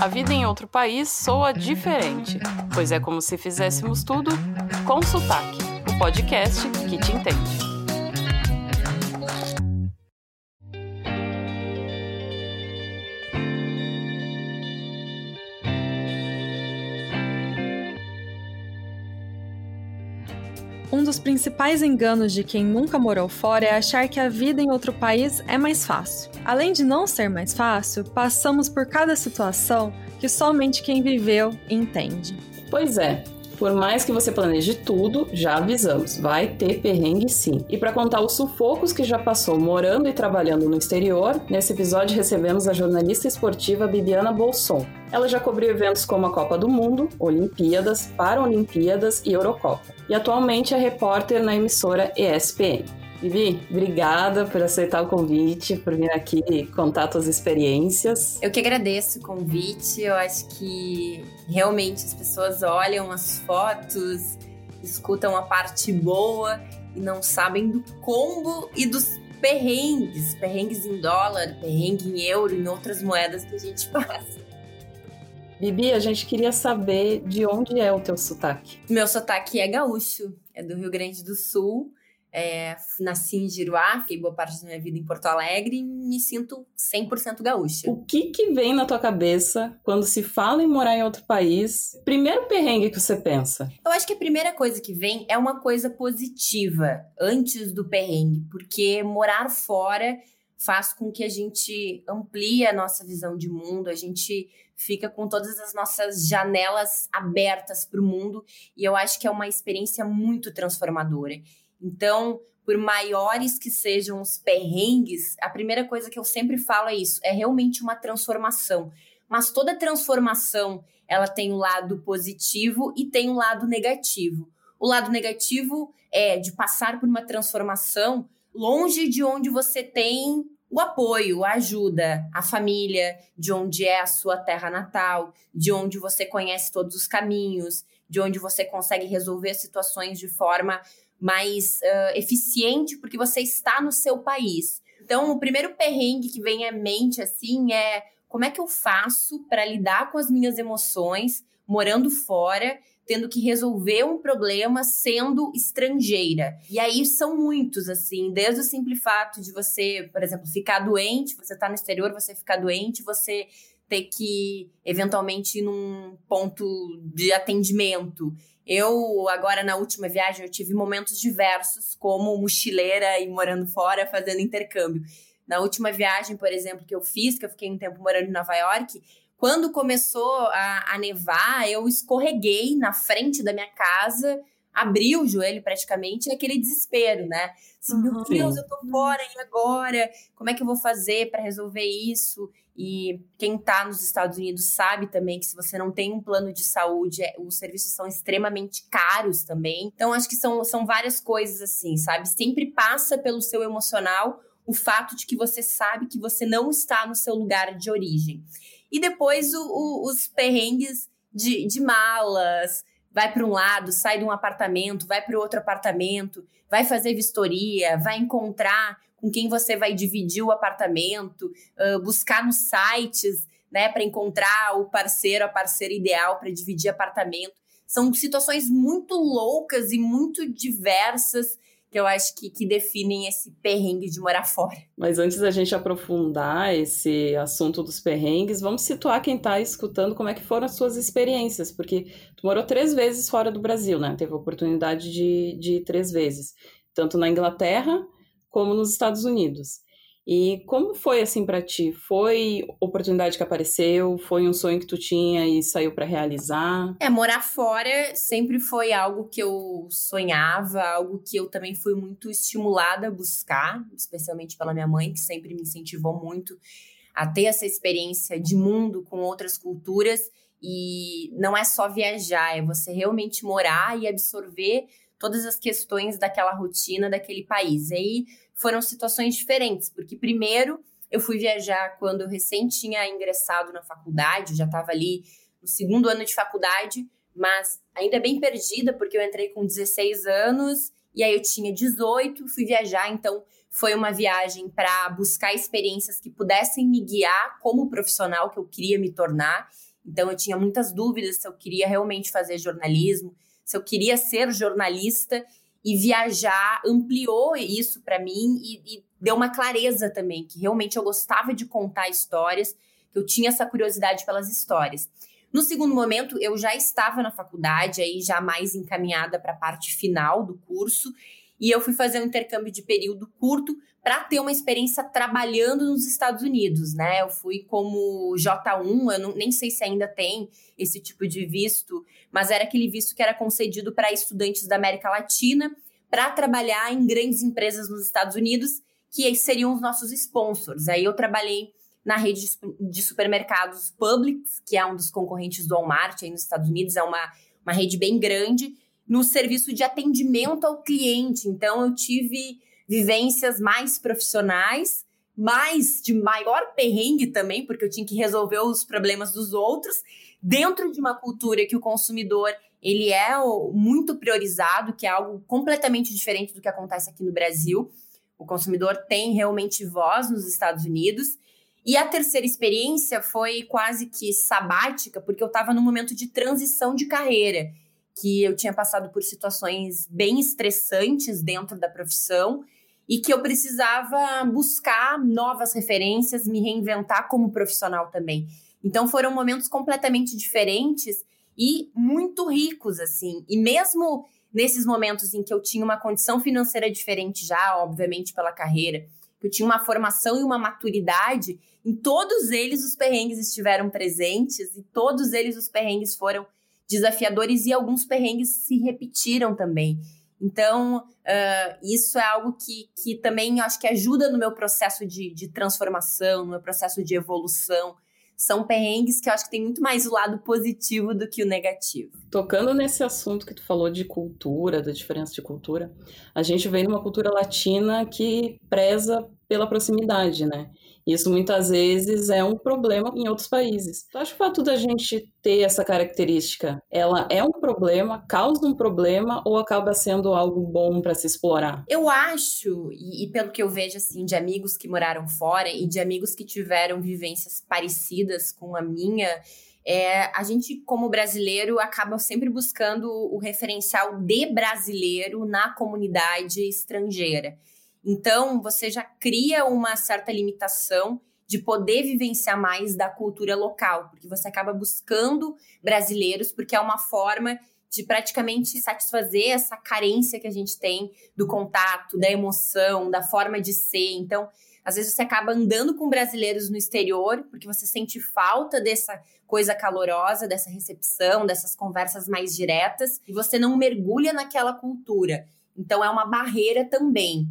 A vida em outro país soa diferente, pois é como se fizéssemos tudo com sotaque o podcast que te entende. Dos principais enganos de quem nunca morou fora é achar que a vida em outro país é mais fácil. Além de não ser mais fácil, passamos por cada situação que somente quem viveu entende. Pois é, por mais que você planeje tudo, já avisamos, vai ter perrengue sim. E para contar os sufocos que já passou morando e trabalhando no exterior, nesse episódio recebemos a jornalista esportiva Bibiana Bolson. Ela já cobriu eventos como a Copa do Mundo, Olimpíadas, Paralimpíadas e Eurocopa. E atualmente é repórter na emissora ESPN. Vivi, obrigada por aceitar o convite, por vir aqui contar suas experiências. Eu que agradeço o convite. Eu acho que realmente as pessoas olham as fotos, escutam a parte boa e não sabem do combo e dos perrengues, perrengues em dólar, perrengue em euro, em outras moedas que a gente passa. Bibi, a gente queria saber de onde é o teu sotaque. Meu sotaque é gaúcho, é do Rio Grande do Sul. É, nasci em Giruá, fiquei boa parte da minha vida em Porto Alegre e me sinto 100% gaúcha. O que que vem na tua cabeça quando se fala em morar em outro país? Primeiro perrengue que você pensa? Eu acho que a primeira coisa que vem é uma coisa positiva antes do perrengue, porque morar fora faz com que a gente amplie a nossa visão de mundo, a gente fica com todas as nossas janelas abertas para o mundo e eu acho que é uma experiência muito transformadora. Então, por maiores que sejam os perrengues, a primeira coisa que eu sempre falo é isso: é realmente uma transformação. Mas toda transformação ela tem um lado positivo e tem um lado negativo. O lado negativo é de passar por uma transformação longe de onde você tem o apoio, a ajuda, a família, de onde é a sua terra natal, de onde você conhece todos os caminhos, de onde você consegue resolver situações de forma mais uh, eficiente porque você está no seu país. Então, o primeiro perrengue que vem à mente assim é como é que eu faço para lidar com as minhas emoções morando fora, tendo que resolver um problema sendo estrangeira. E aí são muitos assim, desde o simples fato de você, por exemplo, ficar doente, você está no exterior, você ficar doente, você ter que eventualmente ir num ponto de atendimento eu, agora na última viagem, eu tive momentos diversos, como mochileira e morando fora, fazendo intercâmbio. Na última viagem, por exemplo, que eu fiz, que eu fiquei um tempo morando em Nova York, quando começou a, a nevar, eu escorreguei na frente da minha casa, abri o joelho praticamente, naquele desespero, né? Assim, uhum. meu Deus, eu tô fora, e agora? Como é que eu vou fazer para resolver isso? E quem está nos Estados Unidos sabe também que se você não tem um plano de saúde, é, os serviços são extremamente caros também. Então, acho que são, são várias coisas assim, sabe? Sempre passa pelo seu emocional o fato de que você sabe que você não está no seu lugar de origem. E depois o, o, os perrengues de, de malas, vai para um lado, sai de um apartamento, vai para outro apartamento, vai fazer vistoria, vai encontrar com quem você vai dividir o apartamento, uh, buscar nos sites, né, para encontrar o parceiro, a parceira ideal para dividir apartamento. São situações muito loucas e muito diversas que eu acho que, que definem esse perrengue de morar fora. Mas antes da gente aprofundar esse assunto dos perrengues, vamos situar quem está escutando como é que foram as suas experiências, porque tu morou três vezes fora do Brasil, né? Teve a oportunidade de, de ir três vezes, tanto na Inglaterra como nos Estados Unidos. E como foi assim para ti? Foi oportunidade que apareceu? Foi um sonho que tu tinha e saiu para realizar? É, morar fora sempre foi algo que eu sonhava, algo que eu também fui muito estimulada a buscar, especialmente pela minha mãe, que sempre me incentivou muito a ter essa experiência de mundo com outras culturas. E não é só viajar, é você realmente morar e absorver todas as questões daquela rotina daquele país. E aí foram situações diferentes, porque primeiro eu fui viajar quando eu recém tinha ingressado na faculdade, já estava ali no segundo ano de faculdade, mas ainda bem perdida, porque eu entrei com 16 anos e aí eu tinha 18, fui viajar, então Foi uma viagem para buscar experiências que pudessem me guiar como profissional que eu queria me tornar. Então eu tinha muitas dúvidas se eu queria realmente fazer jornalismo, se eu queria ser jornalista e viajar ampliou isso para mim e, e, deu uma clareza também que realmente eu gostava de contar histórias, que eu tinha essa curiosidade pelas histórias. No segundo momento, eu já estava na faculdade, aí já mais encaminhada para a parte final do curso, e eu fui fazer um intercâmbio de período curto para ter uma experiência trabalhando nos Estados Unidos, né? Eu fui como J1, eu não, nem sei se ainda tem esse tipo de visto, mas era aquele visto que era concedido para estudantes da América Latina para trabalhar em grandes empresas nos Estados Unidos, que seriam os nossos sponsors. Aí eu trabalhei na rede de supermercados Publix, que é um dos concorrentes do Walmart aí nos Estados Unidos, é uma, uma rede bem grande, no serviço de atendimento ao cliente. Então, eu tive vivências mais profissionais, mais de maior perrengue também, porque eu tinha que resolver os problemas dos outros, dentro de uma cultura que o consumidor ele é muito priorizado, que é algo completamente diferente do que acontece aqui no Brasil. O consumidor tem realmente voz nos Estados Unidos. E a terceira experiência foi quase que sabática, porque eu estava num momento de transição de carreira, que eu tinha passado por situações bem estressantes dentro da profissão e que eu precisava buscar novas referências, me reinventar como profissional também. Então foram momentos completamente diferentes e muito ricos assim. E mesmo nesses momentos em que eu tinha uma condição financeira diferente já, obviamente pela carreira, que eu tinha uma formação e uma maturidade, em todos eles os perrengues estiveram presentes e todos eles os perrengues foram desafiadores e alguns perrengues se repetiram também. Então, uh, isso é algo que, que também acho que ajuda no meu processo de, de transformação, no meu processo de evolução. São perrengues que eu acho que tem muito mais o lado positivo do que o negativo. Tocando nesse assunto que tu falou de cultura, da diferença de cultura, a gente vem numa cultura latina que preza pela proximidade, né? Isso muitas vezes é um problema em outros países. Tu acha que o fato da gente ter essa característica, ela é um problema, causa um problema ou acaba sendo algo bom para se explorar? Eu acho, e, e, pelo que eu vejo assim de amigos que moraram fora e de amigos que tiveram vivências parecidas com a minha, é, a gente, como brasileiro, acaba sempre buscando o referencial de brasileiro na comunidade estrangeira. Então, você já cria uma certa limitação de poder vivenciar mais da cultura local, porque você acaba buscando brasileiros, porque é uma forma de praticamente satisfazer essa carência que a gente tem do contato, da emoção, da forma de ser. Então, às vezes você acaba andando com brasileiros no exterior, porque você sente falta dessa coisa calorosa, dessa recepção, dessas conversas mais diretas, e você não mergulha naquela cultura. Então, é uma barreira também.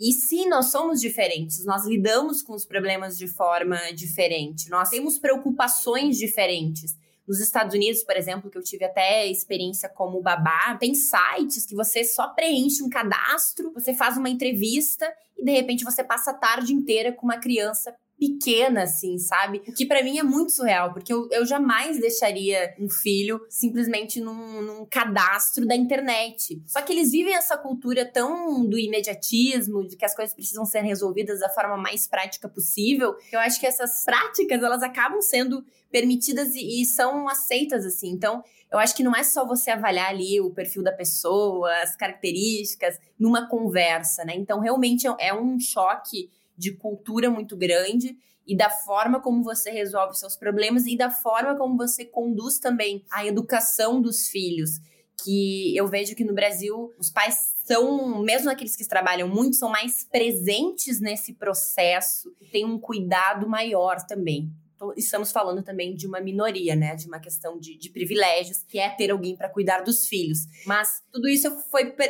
E sim, nós somos diferentes, nós lidamos com os problemas de forma diferente, nós temos preocupações diferentes. Nos Estados Unidos, por exemplo, que eu tive até experiência como babá, tem sites que você só preenche um cadastro, você faz uma entrevista e de repente você passa a tarde inteira com uma criança pequena, assim, sabe? O que para mim é muito surreal, porque eu, eu jamais deixaria um filho simplesmente num, num, cadastro da internet. Só que eles vivem essa cultura tão do imediatismo, de que as coisas precisam ser resolvidas da forma mais prática possível, que eu acho que essas práticas, elas acabam sendo permitidas e, e são aceitas, assim. Então, eu acho que não é só você avaliar ali o perfil da pessoa, as características, numa conversa, né? Então, realmente é um choque de cultura muito grande e da forma como você resolve seus problemas e da forma como você conduz também a educação dos filhos. Que eu vejo que no Brasil os pais são, mesmo aqueles que trabalham muito, são mais presentes nesse processo, tem um cuidado maior também estamos falando também de uma minoria, né? De uma questão de, de privilégios, que é ter alguém para cuidar dos filhos. Mas tudo isso eu,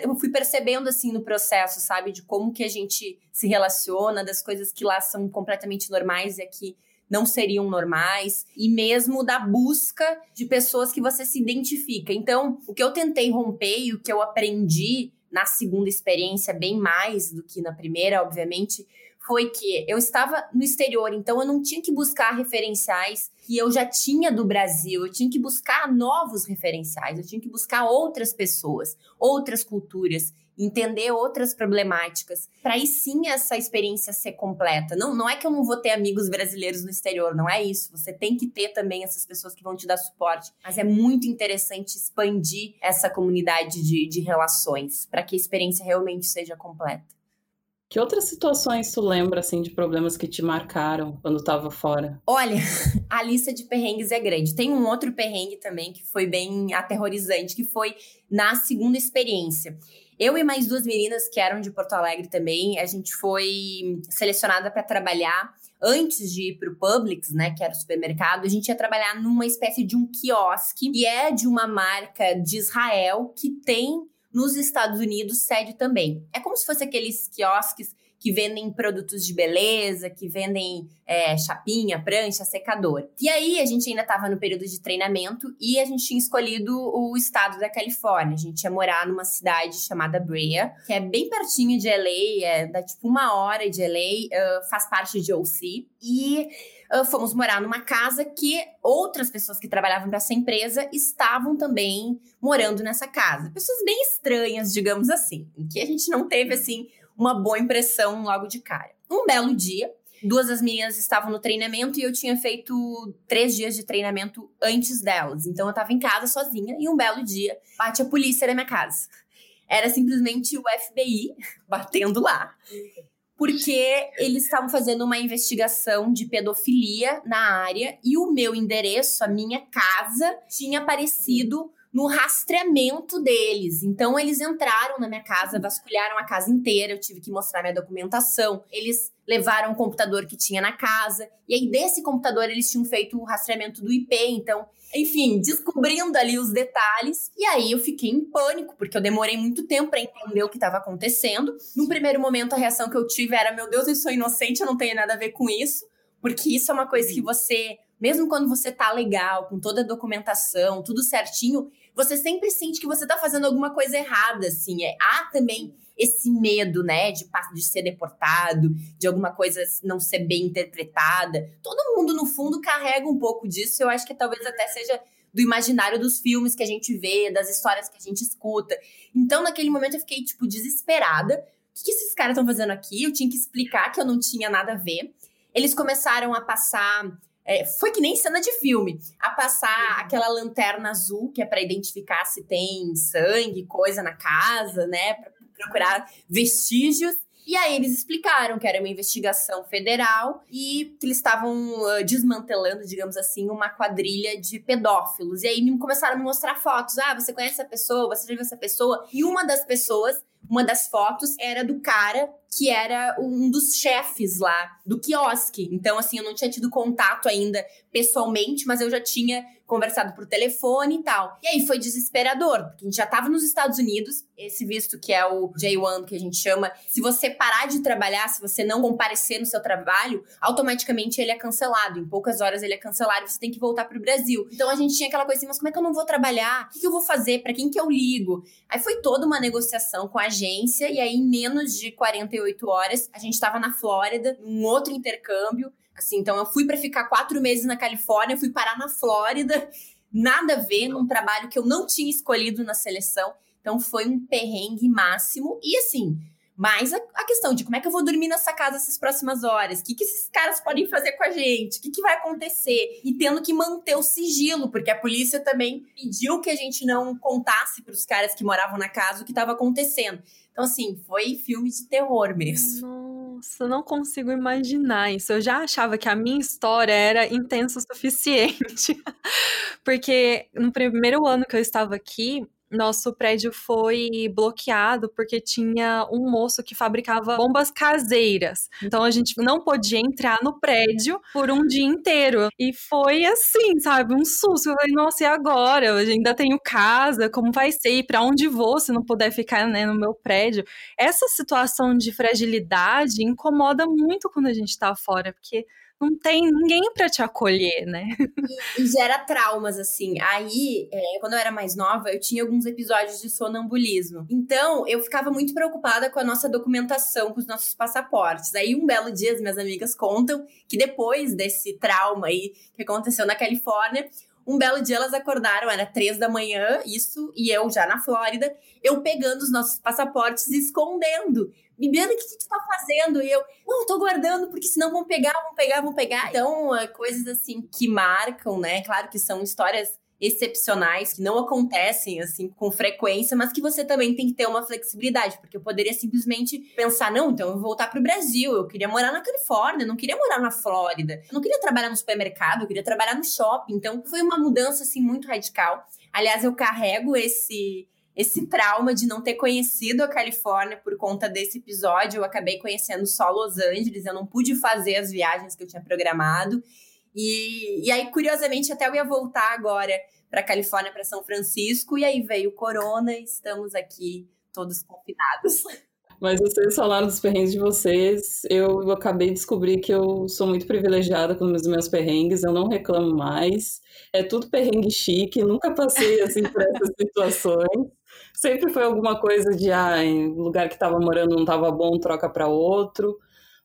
eu fui percebendo, assim, no processo, sabe? De como que a gente se relaciona, das coisas que lá são completamente normais e aqui não seriam normais, e mesmo da busca de pessoas que você se identifica. Então, o que eu tentei romper e o que eu aprendi na segunda experiência, bem mais do que na primeira, obviamente, foi que eu estava no exterior, então eu não tinha que buscar referenciais que eu já tinha do Brasil, eu tinha que buscar novos referenciais, eu tinha que buscar outras pessoas, outras culturas, entender outras problemáticas, para aí sim essa experiência ser completa. Não, não é que eu não vou ter amigos brasileiros no exterior, não é isso. Você tem que ter também essas pessoas que vão te dar suporte. Mas é muito interessante expandir essa comunidade de, de relações para que a experiência realmente seja completa. Que outras situações tu lembra, assim, de problemas que te marcaram quando estava fora? Olha, a lista de perrengues é grande. Tem um outro perrengue também que foi bem aterrorizante, que foi na segunda experiência. Eu e mais duas meninas que eram de Porto Alegre também, a gente foi selecionada para trabalhar antes de ir para o Publix, né, que era o supermercado, a gente ia trabalhar numa espécie de um quiosque, e é de uma marca de Israel que tem nos Estados Unidos sede também. É como se fosse aqueles quiosques que vendem produtos de beleza, que vendem é, chapinha, prancha, secador. E aí a gente ainda estava no período de treinamento e a gente tinha escolhido o estado da Califórnia. A gente ia morar numa cidade chamada Brea, que é bem pertinho de LA, é dá tipo uma hora de LA, uh, faz parte de OC. E uh, fomos morar numa casa que outras pessoas que trabalhavam para essa empresa estavam também morando nessa casa. Pessoas bem estranhas, digamos assim, que a gente não teve assim uma boa impressão logo de cara. Um belo dia, duas das meninas estavam no treinamento e eu tinha feito três dias de treinamento antes delas. Então eu tava em casa sozinha e um belo dia bate a polícia na minha casa. Era simplesmente o FBI batendo lá. Porque eles estavam fazendo uma investigação de pedofilia na área e o meu endereço, a minha casa, tinha aparecido no rastreamento deles. Então, eles entraram na minha casa, vasculharam a casa inteira, eu tive que mostrar minha documentação. Eles levaram o computador que tinha na casa, e aí desse computador eles tinham feito o rastreamento do IP, então, enfim, descobrindo ali os detalhes. E aí eu fiquei em pânico, porque eu demorei muito tempo para entender o que estava acontecendo. No primeiro momento, a reação que eu tive era: meu Deus, eu sou inocente, eu não tenho nada a ver com isso, porque isso é uma coisa que você mesmo quando você tá legal, com toda a documentação, tudo certinho, você sempre sente que você tá fazendo alguma coisa errada, assim. É, há também esse medo, né, de, de ser deportado, de alguma coisa não ser bem interpretada. Todo mundo, no fundo, carrega um pouco disso. Eu acho que talvez até seja do imaginário dos filmes que a gente vê, das histórias que a gente escuta. Então, naquele momento, eu fiquei, tipo, desesperada. O que, que esses caras estão fazendo aqui? Eu tinha que explicar que eu não tinha nada a ver. Eles começaram a passar é, foi que nem cena de filme. A passar uhum. aquela lanterna azul, que é para identificar se tem sangue, coisa na casa, né? Pra procurar vestígios. E aí eles explicaram que era uma investigação federal e que eles estavam uh, desmantelando, digamos assim, uma quadrilha de pedófilos. E aí começaram a me mostrar fotos. Ah, você conhece essa pessoa? Você já viu essa pessoa? E uma das pessoas uma das fotos era do cara que era um dos chefes lá do quiosque. Então, assim, eu não tinha tido contato ainda pessoalmente, mas eu já tinha conversado por telefone e tal. E aí foi desesperador, porque a gente já tava nos Estados Unidos, esse visto que é o J1 que a gente chama, se você parar de trabalhar, se você não comparecer no seu trabalho, automaticamente ele é cancelado. Em poucas horas ele é cancelado e você tem que voltar pro Brasil. Então a gente tinha aquela coisa assim, mas como é que eu não vou trabalhar? O que, eu vou fazer? Para quem que eu ligo? Aí foi toda uma negociação com a agência e aí em menos de 48 horas a gente tava na Flórida, num outro intercâmbio, Assim, então eu fui para ficar quatro meses na Califórnia, fui parar na Flórida, nada a ver num trabalho que eu não tinha escolhido na seleção. Então foi um perrengue máximo. E assim, mais a, a, questão de como é que eu vou dormir nessa casa essas próximas horas, o que, que esses caras podem fazer com a gente, o que, que vai acontecer, e tendo que manter o sigilo, porque a polícia também pediu que a gente não contasse para os caras que moravam na casa o que estava acontecendo. Então, assim, foi filme de terror mesmo. Nossa, não consigo imaginar isso. Eu já achava que a minha história era intensa o suficiente. Porque no primeiro ano que eu estava aqui, nosso prédio foi bloqueado porque tinha um moço que fabricava bombas caseiras. Então a gente não podia entrar no prédio por um dia inteiro. E foi assim, sabe? Um susto. Eu falei, nossa, e agora? Eu ainda tenho casa, como vai ser? E pra onde vou se não puder ficar né, no meu prédio? Essa situação de fragilidade incomoda muito quando a gente tá fora, porque não tem ninguém para te acolher, né? E, gera traumas, assim. Aí, é, quando eu era mais nova, eu tinha alguns episódios de sonambulismo. Então, eu ficava muito preocupada com a nossa documentação, com os nossos passaportes. Aí, um belo dia, as minhas amigas contam que depois desse trauma aí que aconteceu na Califórnia, um belo dia elas acordaram, era três da manhã, isso, e eu já na Flórida, eu pegando os nossos passaportes e escondendo. Bibiana, o que, que tu tá fazendo? E eu, não, tô guardando, porque senão vão pegar, vão pegar, vão pegar. Então, é, coisas assim que marcam, né? Claro que são histórias excepcionais que não acontecem assim com frequência, mas que você também tem que ter uma flexibilidade, porque eu poderia simplesmente pensar, não, então eu vou voltar pro Brasil, eu queria morar na Califórnia, não queria morar na Flórida, eu não queria trabalhar no supermercado, eu queria trabalhar no shopping. Então foi uma mudança assim muito radical. Aliás, eu carrego esse esse trauma de não ter conhecido a Califórnia por conta desse episódio. Eu acabei conhecendo só Los Angeles, eu não pude fazer as viagens que eu tinha programado. E, e aí, curiosamente, até eu ia voltar agora para Califórnia, para São Francisco, e aí veio o corona e estamos aqui todos confinados. Mas vocês falaram dos perrengues de vocês. Eu acabei de descobrir que eu sou muito privilegiada com os meus perrengues, eu não reclamo mais. É tudo perrengue chique, nunca passei assim por essas situações. Sempre foi alguma coisa de, ah, em lugar que estava morando não estava bom, troca para outro.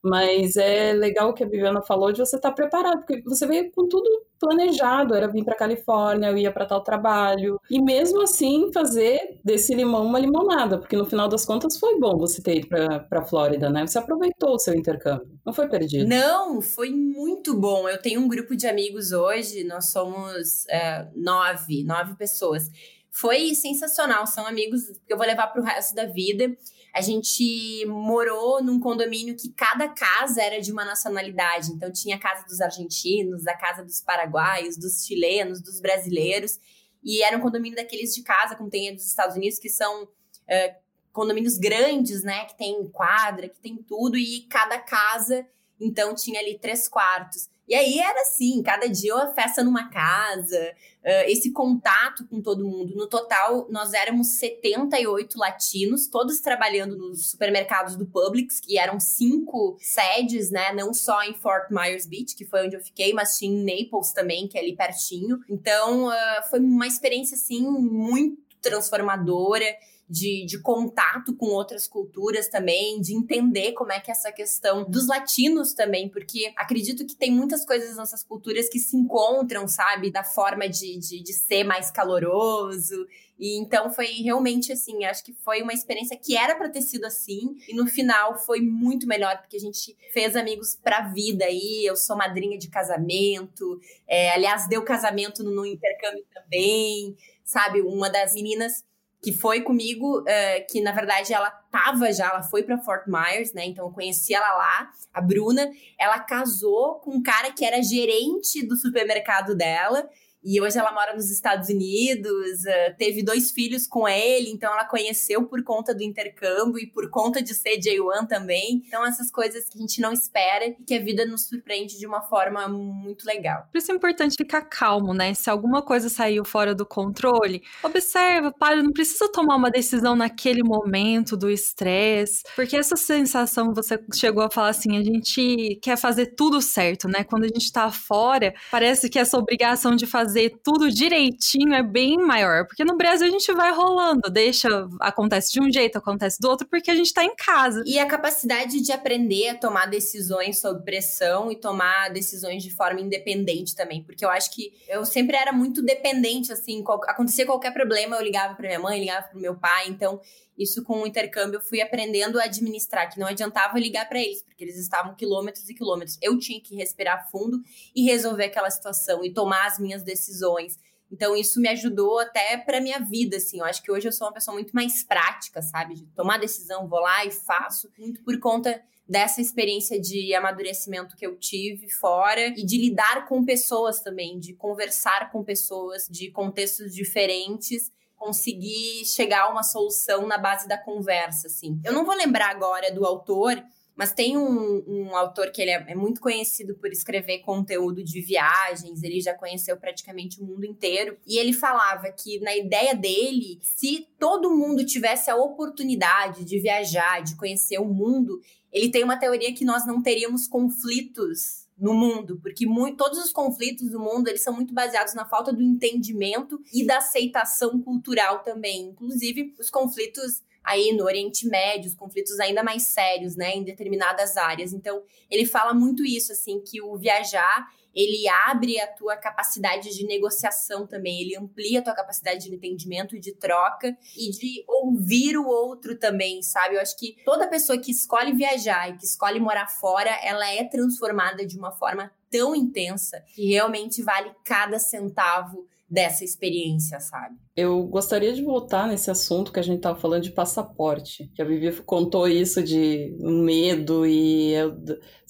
Mas é legal o que a Viviana falou de você estar tá preparado, porque você veio com tudo planejado, era vir para Califórnia, eu ia para tal trabalho. E mesmo assim fazer desse limão uma limonada, porque no final das contas foi bom você ter ido para Flórida, né? Você aproveitou o seu intercâmbio, não foi perdido. Não, foi muito bom. Eu tenho um grupo de amigos hoje, nós somos é, nove, nove pessoas. Foi sensacional, são amigos que eu vou levar para o resto da vida. A gente morou num condomínio que cada casa era de uma nacionalidade. Então tinha a casa dos argentinos, a casa dos paraguaios, dos chilenos, dos brasileiros. E era um condomínio daqueles de casa, como tem dos Estados Unidos, que são é, condomínios grandes, né? Que tem quadra, que tem tudo. E cada casa, então, tinha ali três quartos. E aí era assim, cada dia uma festa numa casa, uh, esse contato com todo mundo. No total, nós éramos 78 latinos, todos trabalhando nos supermercados do Publix, que eram cinco sedes, né? Não só em Fort Myers Beach, que foi onde eu fiquei, mas tinha em Naples também, que é ali pertinho. Então, uh, foi uma experiência, assim, muito transformadora de, de contato com outras culturas também, de entender como é que é essa questão dos latinos também, porque acredito que tem muitas coisas nessas culturas que se encontram, sabe? Da forma de, de, de ser mais caloroso. E então foi realmente assim, acho que foi uma experiência que era para ter sido assim, e no final foi muito melhor, porque a gente fez amigos pra vida aí. Eu sou madrinha de casamento, é, aliás, deu casamento no, no intercâmbio também, sabe? Uma das meninas que foi comigo, uh, que na verdade ela tava já, ela foi para Fort Myers, né? Então eu conheci ela lá, a Bruna. Ela casou com um cara que era gerente do supermercado dela. E hoje ela mora nos Estados Unidos, uh, teve dois filhos com ele, então ela conheceu por conta do intercâmbio e por conta de ser J1 também. Então, essas coisas que a gente não espera e que a vida nos surpreende de uma forma muito legal. Por isso é importante ficar calmo, né? Se alguma coisa saiu fora do controle, observa, para, não precisa tomar uma decisão naquele momento do estresse, porque essa sensação você chegou a falar assim, a gente quer fazer tudo certo, né? Quando a gente tá fora, parece que essa obrigação de fazer fazer tudo direitinho é bem maior. Porque no Brasil a gente vai rolando, deixa, acontece de um jeito, acontece do outro, porque a gente tá em casa. E a capacidade de aprender a tomar decisões sob pressão e tomar decisões de forma independente também. Porque eu acho que eu sempre era muito dependente, assim, qual, acontecia qualquer problema, eu ligava pra minha mãe, ligava pro meu pai, então isso com o intercâmbio eu fui aprendendo a administrar, que não adiantava ligar para eles, porque eles estavam quilômetros e quilômetros. Eu tinha que respirar fundo e resolver aquela situação e tomar as minhas decisões. Então isso me ajudou até para minha vida, assim. Eu acho que hoje eu sou uma pessoa muito mais prática, sabe? De tomar decisão, vou lá e faço, muito por conta dessa experiência de amadurecimento que eu tive fora e de lidar com pessoas também, de conversar com pessoas de contextos diferentes conseguir chegar a uma solução na base da conversa, assim. Eu não vou lembrar agora do autor, mas tem um, um autor que ele é, é, muito conhecido por escrever conteúdo de viagens, ele já conheceu praticamente o mundo inteiro. E ele falava que, na ideia dele, se todo mundo tivesse a oportunidade de viajar, de conhecer o mundo, ele tem uma teoria que nós não teríamos conflitos no mundo, porque muito, todos os conflitos do mundo eles são muito baseados na falta do entendimento e da aceitação cultural também, inclusive os conflitos aí no Oriente Médio, os conflitos ainda mais sérios, né, em determinadas áreas. Então, ele fala muito isso assim que o viajar ele abre a tua capacidade de negociação também, ele amplia a tua capacidade de entendimento e de troca e de ouvir o outro também, sabe? Eu acho que toda pessoa que escolhe viajar e que escolhe morar fora, ela é transformada de uma forma tão intensa que realmente vale cada centavo dessa experiência, sabe? Eu gostaria de voltar nesse assunto que a gente estava falando de passaporte, que a Vivi contou isso de medo e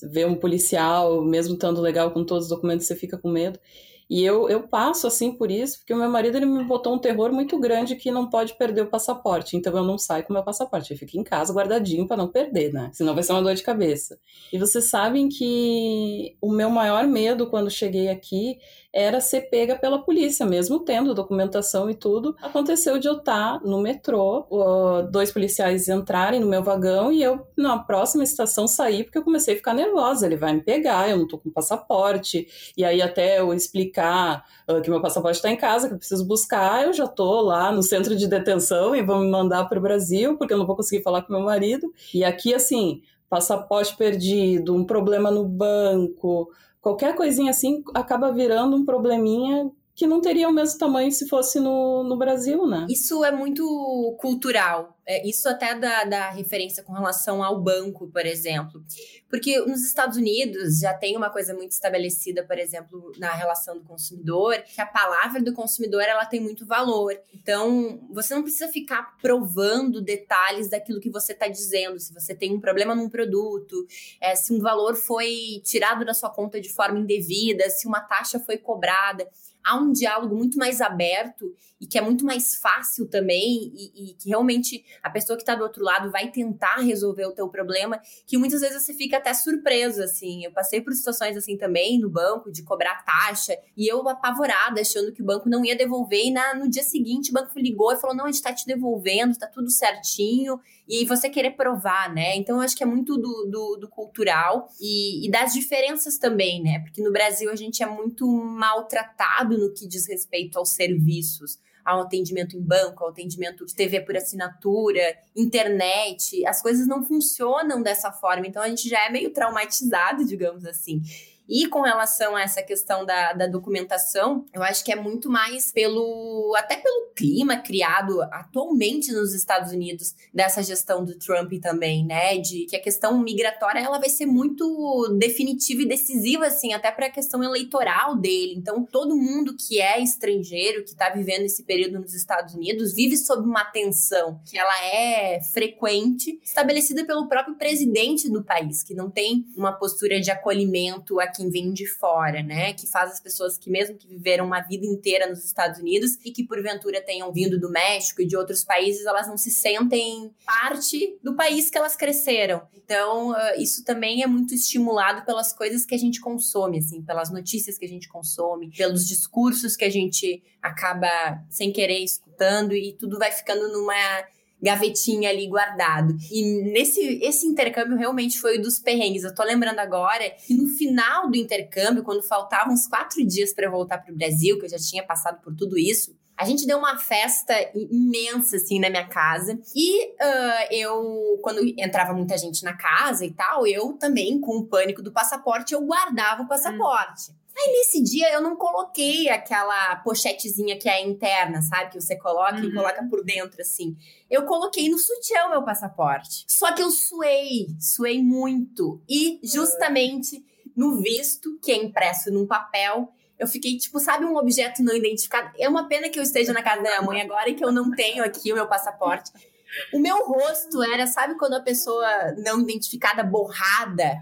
ver um policial, mesmo estando legal com todos os documentos, você fica com medo. E eu, eu passo assim por isso, porque o meu marido ele me botou um terror muito grande que não pode perder o passaporte. Então eu não saio com o meu passaporte, eu fico em casa guardadinho para não perder, né? Senão vai ser uma dor de cabeça. E vocês sabem que o meu maior medo quando cheguei aqui era ser pega pela polícia, mesmo tendo documentação e tudo. Aconteceu de eu estar no metrô, dois policiais entrarem no meu vagão e eu, na próxima estação, sair porque eu comecei a ficar nervosa. Ele vai me pegar, eu não tô com passaporte. E aí, até eu explicar uh, que meu passaporte está em casa, que eu preciso buscar, eu já tô lá no centro de detenção e vão me mandar para o Brasil, porque eu não vou conseguir falar com meu marido. E aqui, assim, passaporte perdido, um problema no banco, qualquer coisinha assim acaba virando um probleminha que não teria o mesmo tamanho se fosse no, no Brasil, né? Isso é muito cultural. É, isso até dá, dá referência com relação ao banco, por exemplo. Porque nos Estados Unidos já tem uma coisa muito estabelecida, por exemplo, na relação do consumidor, que a palavra do consumidor ela tem muito valor. Então, você não precisa ficar provando detalhes daquilo que você está dizendo. Se você tem um problema num produto, é, se um valor foi tirado da sua conta de forma indevida, se uma taxa foi cobrada há um diálogo muito mais aberto e que é muito mais fácil também e, e que realmente a pessoa que está do outro lado vai tentar resolver o teu problema, que muitas vezes você fica até surpreso, assim. Eu passei por situações assim também no banco, de cobrar taxa, e eu apavorada, achando que o banco não ia devolver, e na, no dia seguinte o banco ligou e falou, não, a gente está te devolvendo, está tudo certinho, e você querer provar, né? Então eu acho que é muito do, do, do cultural e, e das diferenças também, né? Porque no Brasil a gente é muito maltratado no que diz respeito aos serviços ao atendimento em banco, ao atendimento de TV por assinatura, internet. As coisas não funcionam dessa forma, então a gente já é meio traumatizado, digamos assim. E com relação a essa questão da, da documentação, eu acho que é muito mais pelo. até pelo clima criado atualmente nos Estados Unidos, dessa gestão do Trump também, né? De que a questão migratória ela vai ser muito definitiva e decisiva, assim, até para a questão eleitoral dele. Então, todo mundo que é estrangeiro, que está vivendo esse período nos Estados Unidos, vive sob uma tensão que ela é frequente, estabelecida pelo próprio presidente do país, que não tem uma postura de acolhimento aqui quem vem de fora, né? Que faz as pessoas que, mesmo que viveram uma vida inteira nos Estados Unidos e que porventura tenham vindo do México e de outros países, elas não se sentem parte do país que elas cresceram. Então, uh, isso também é muito estimulado pelas coisas que a gente consome, assim, pelas notícias que a gente consome, pelos discursos que a gente acaba sem querer escutando e tudo vai ficando numa gavetinha ali guardado. E nesse esse intercâmbio realmente foi dos perrengues. Eu tô lembrando agora que no final do intercâmbio, quando faltavam uns quatro dias para voltar pro Brasil, que eu já tinha passado por tudo isso, a gente deu uma festa imensa, assim, na minha casa. E uh, eu, quando entrava muita gente na casa e tal, eu também, com o pânico do passaporte, eu guardava o passaporte. Hum. Aí nesse dia eu não coloquei aquela pochetezinha que é interna, sabe? Que você coloca uhum. e coloca por dentro, assim. Eu coloquei no sutiã o meu passaporte. Só que eu suei, suei muito. E justamente no visto, que é impresso num papel, eu fiquei, tipo, sabe, um objeto não identificado. É uma pena que eu esteja na casa da minha mãe agora e que eu não tenho aqui o meu passaporte. O meu rosto era, sabe, quando a pessoa não identificada borrada.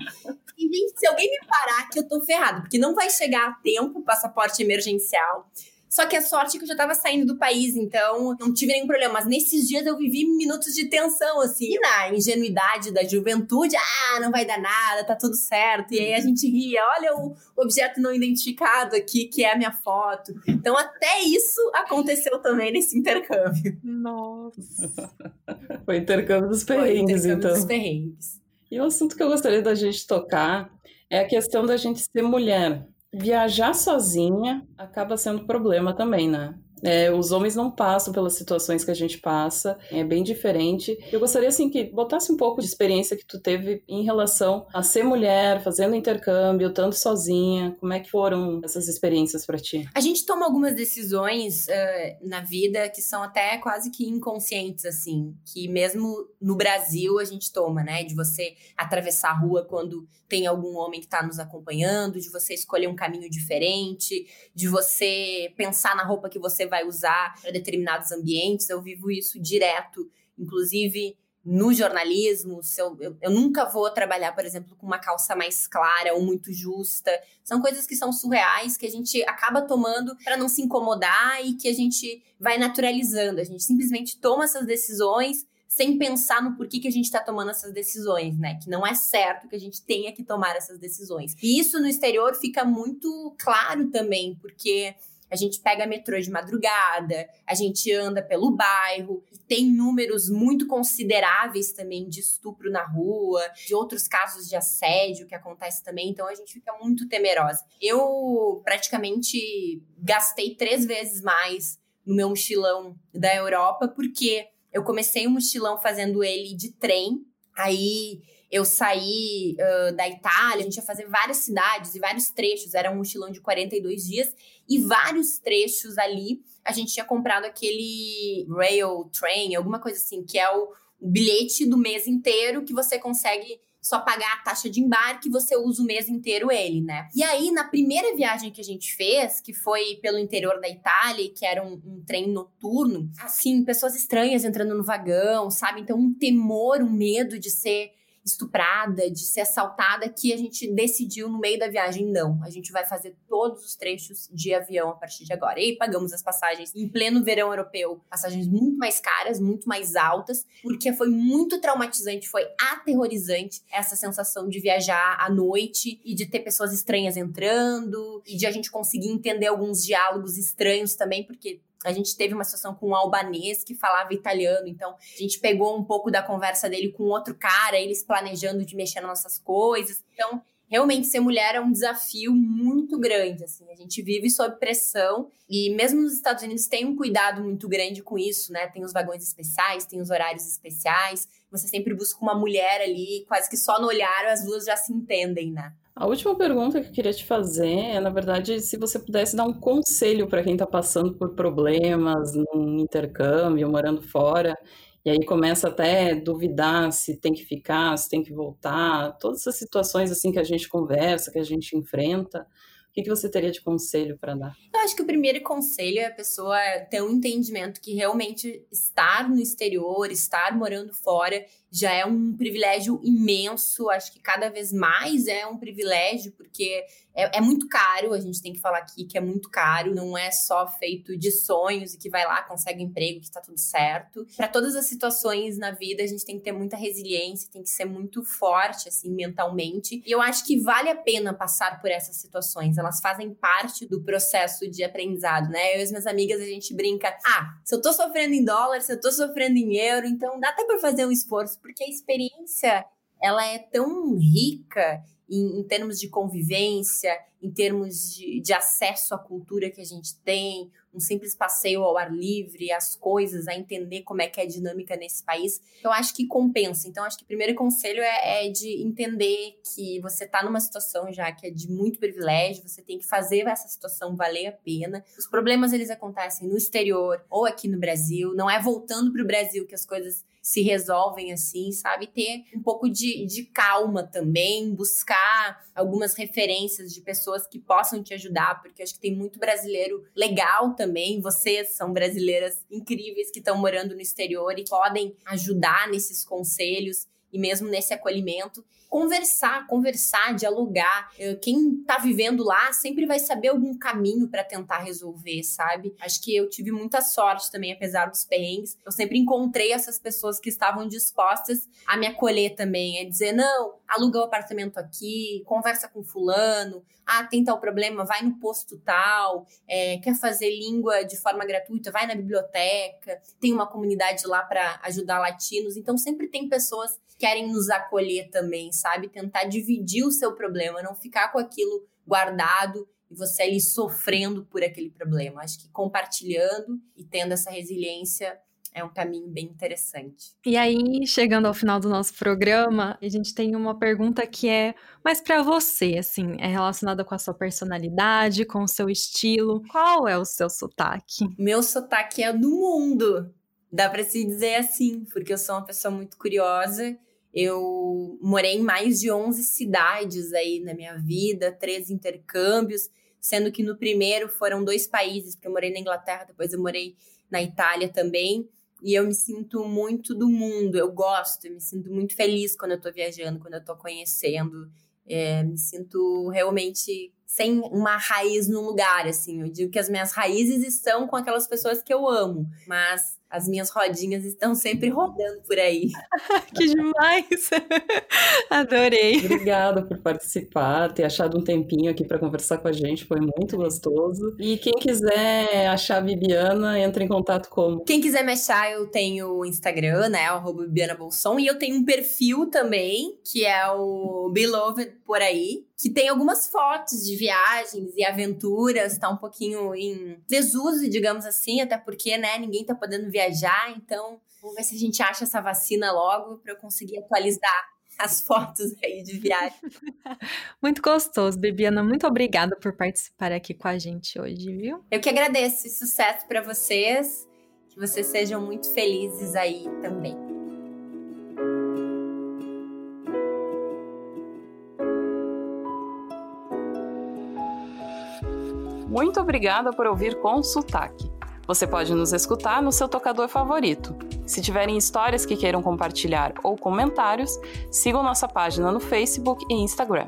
Se alguém me parar que eu tô ferrado, porque não vai chegar a tempo o passaporte emergencial. Só que a sorte é que eu já tava saindo do país, então não tive nenhum problema. Mas nesses dias eu vivi minutos de tensão, assim. E na ingenuidade da juventude, ah, não vai dar nada, tá tudo certo. E aí a gente ria, olha o objeto não identificado aqui, que é a minha foto. Então até isso aconteceu também nesse intercâmbio. Nossa. Foi intercâmbio dos perrengues, Foi intercâmbio então. dos perrengues. E um assunto que eu gostaria da gente tocar é a questão da gente ser mulher. Viajar sozinha acaba sendo problema também, né? É, os homens não passam pelas situações que a gente passa, é bem diferente. Eu gostaria, assim, que botasse um pouco de experiência que tu teve em relação a ser mulher, fazendo intercâmbio, tanto sozinha. Como é que foram essas experiências para ti? A gente toma algumas decisões uh, na vida que são até quase que inconscientes, assim, que mesmo no Brasil a gente toma, né? De você atravessar a rua quando tem algum homem que está nos acompanhando, de você escolher um caminho diferente, de você pensar na roupa que você vai usar para determinados ambientes. Eu vivo isso direto, inclusive no jornalismo. Eu, eu, eu, nunca vou trabalhar, por exemplo, com uma calça mais clara ou muito justa. São coisas que são surreais, que a gente acaba tomando para não se incomodar e que a gente vai naturalizando. A gente simplesmente toma essas decisões sem pensar no porquê que a gente está tomando essas decisões, né? Que não é certo que a gente tenha que tomar essas decisões. E isso no exterior fica muito claro também, porque a gente pega metrô de madrugada, a gente anda pelo bairro, tem números muito consideráveis também de estupro na rua, de outros casos de assédio que acontece também, então a gente fica muito temerosa. Eu praticamente gastei três vezes mais no meu mochilão da Europa, porque eu comecei o mochilão fazendo ele de trem, aí eu saí uh, da Itália, a gente ia fazer várias cidades e vários trechos, era um mochilão de 42 dias, e vários trechos ali a gente tinha comprado aquele rail train, alguma coisa assim, que é o, bilhete do mês inteiro que você consegue só pagar a taxa de embarque, você usa o mês inteiro ele, né? E aí, na primeira viagem que a gente fez, que foi pelo interior da Itália, que era um, um trem noturno, assim, pessoas estranhas entrando no vagão, sabe? Então, um temor, um medo de ser estuprada, de ser assaltada, que a gente decidiu no meio da viagem, não. A gente vai fazer todos os trechos de avião a partir de agora. E pagamos as passagens em pleno verão europeu, passagens muito mais caras, muito mais altas, porque foi muito traumatizante, foi aterrorizante essa sensação de viajar à noite e de ter pessoas estranhas entrando, e de a gente conseguir entender alguns diálogos estranhos também, porque a gente teve uma situação com um albanês que falava italiano, então a gente pegou um pouco da conversa dele com outro cara, eles planejando de mexer nas nossas coisas. Então, realmente ser mulher é um desafio muito grande, assim. A gente vive sob pressão e mesmo nos Estados Unidos tem um cuidado muito grande com isso, né? Tem os vagões especiais, tem os horários especiais. Você sempre busca uma mulher ali, quase que só no olhar as duas já se entendem, né? A última pergunta que eu queria te fazer é, na verdade, se você pudesse dar um conselho para quem está passando por problemas num intercâmbio, morando fora, e aí começa até a duvidar se tem que ficar, se tem que voltar, todas essas situações assim que a gente conversa, que a gente enfrenta. O que, que você teria de conselho para dar? Eu acho que o primeiro conselho é a pessoa ter um entendimento que realmente estar no exterior, estar morando fora, já é um privilégio imenso. Acho que cada vez mais é um privilégio, porque é, é, muito caro. A gente tem que falar aqui que é muito caro. Não é só feito de sonhos e que vai lá, consegue emprego, que está tudo certo. Para todas as situações na vida, a gente tem que ter muita resiliência, tem que ser muito forte, assim, mentalmente. E eu acho que vale a pena passar por essas situações. Elas fazem parte do processo de aprendizado, né? Eu e as minhas amigas, a gente brinca: ah, se eu tô sofrendo em dólar, se eu tô sofrendo em euro, então dá até para fazer um esforço porque a experiência ela é tão rica em, em termos de convivência, em termos de, de, acesso à cultura que a gente tem, um simples passeio ao ar livre, as coisas, a entender como é que é a dinâmica nesse país. Eu acho que compensa. Então, acho que o primeiro conselho é, é de entender que você está numa situação já que é de muito privilégio, você tem que fazer essa situação valer a pena. Os problemas, eles acontecem no exterior ou aqui no Brasil. Não é voltando para o Brasil que as coisas se resolvem assim, sabe? Ter um pouco de, de calma também, buscar algumas referências de pessoas que possam te ajudar, porque acho que tem muito brasileiro legal também. Vocês são brasileiras incríveis que estão morando no exterior e podem ajudar nesses conselhos e mesmo nesse acolhimento conversar, conversar, dialogar. Quem tá vivendo lá sempre vai saber algum caminho para tentar resolver, sabe? Acho que eu tive muita sorte também, apesar dos perrengues. Eu sempre encontrei essas pessoas que estavam dispostas a me acolher também, é dizer, não, aluga o apartamento aqui, conversa com fulano, ah, tem tal problema, vai no posto tal, é, quer fazer língua de forma gratuita, vai na biblioteca, tem uma comunidade lá para ajudar latinos. Então sempre tem pessoas querem nos acolher também, sabe? Tentar dividir o seu problema, não ficar com aquilo guardado e você ali sofrendo por aquele problema. Acho que compartilhando e tendo essa resiliência é um caminho bem interessante. E aí, chegando ao final do nosso programa, a gente tem uma pergunta que é mais para você, assim, é relacionada com a sua personalidade, com o seu estilo. Qual é o seu sotaque? Meu sotaque é do mundo. Dá para se dizer assim, porque eu sou uma pessoa muito curiosa. Eu morei em mais de 11 cidades aí na minha vida, três intercâmbios, sendo que no primeiro foram dois países, porque eu morei na Inglaterra, depois eu morei na Itália também e eu me sinto muito do mundo, eu gosto, eu me sinto muito feliz quando eu tô viajando, quando eu tô conhecendo, é, me sinto realmente sem uma raiz no lugar, assim, eu digo que as minhas raízes estão com aquelas pessoas que eu amo, mas as minhas rodinhas estão sempre rodando por aí. que demais! Adorei. Obrigada por participar, ter achado um tempinho aqui para conversar com a gente, foi muito gostoso. E quem quiser achar a Bibiana, entra em contato como? Quem quiser me achar, eu tenho o Instagram, né, arroba Bibiana Bolson, e eu tenho um perfil também, que é o Beloved por aí, que tem algumas fotos de viagens e aventuras, tá um pouquinho em desuso, digamos assim, até porque, né, ninguém tá podendo viajar, então vamos ver se a gente acha essa vacina logo para eu conseguir atualizar as fotos aí de viagem. muito gostoso, Bebiana. Muito obrigada por participar aqui com a gente hoje, viu? Eu que agradeço e sucesso para vocês. Que vocês sejam muito felizes aí também. Muito obrigada por ouvir com sotaque. Você pode nos escutar no seu tocador favorito. Se tiverem histórias que queiram compartilhar ou comentários, sigam nossa página no Facebook e Instagram.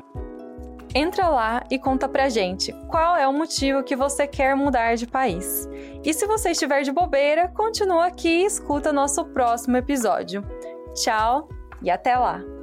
Entra lá e conta pra gente qual é o motivo que você quer mudar de país. E se você estiver de bobeira, continua aqui e escuta nosso próximo episódio. Tchau e até lá!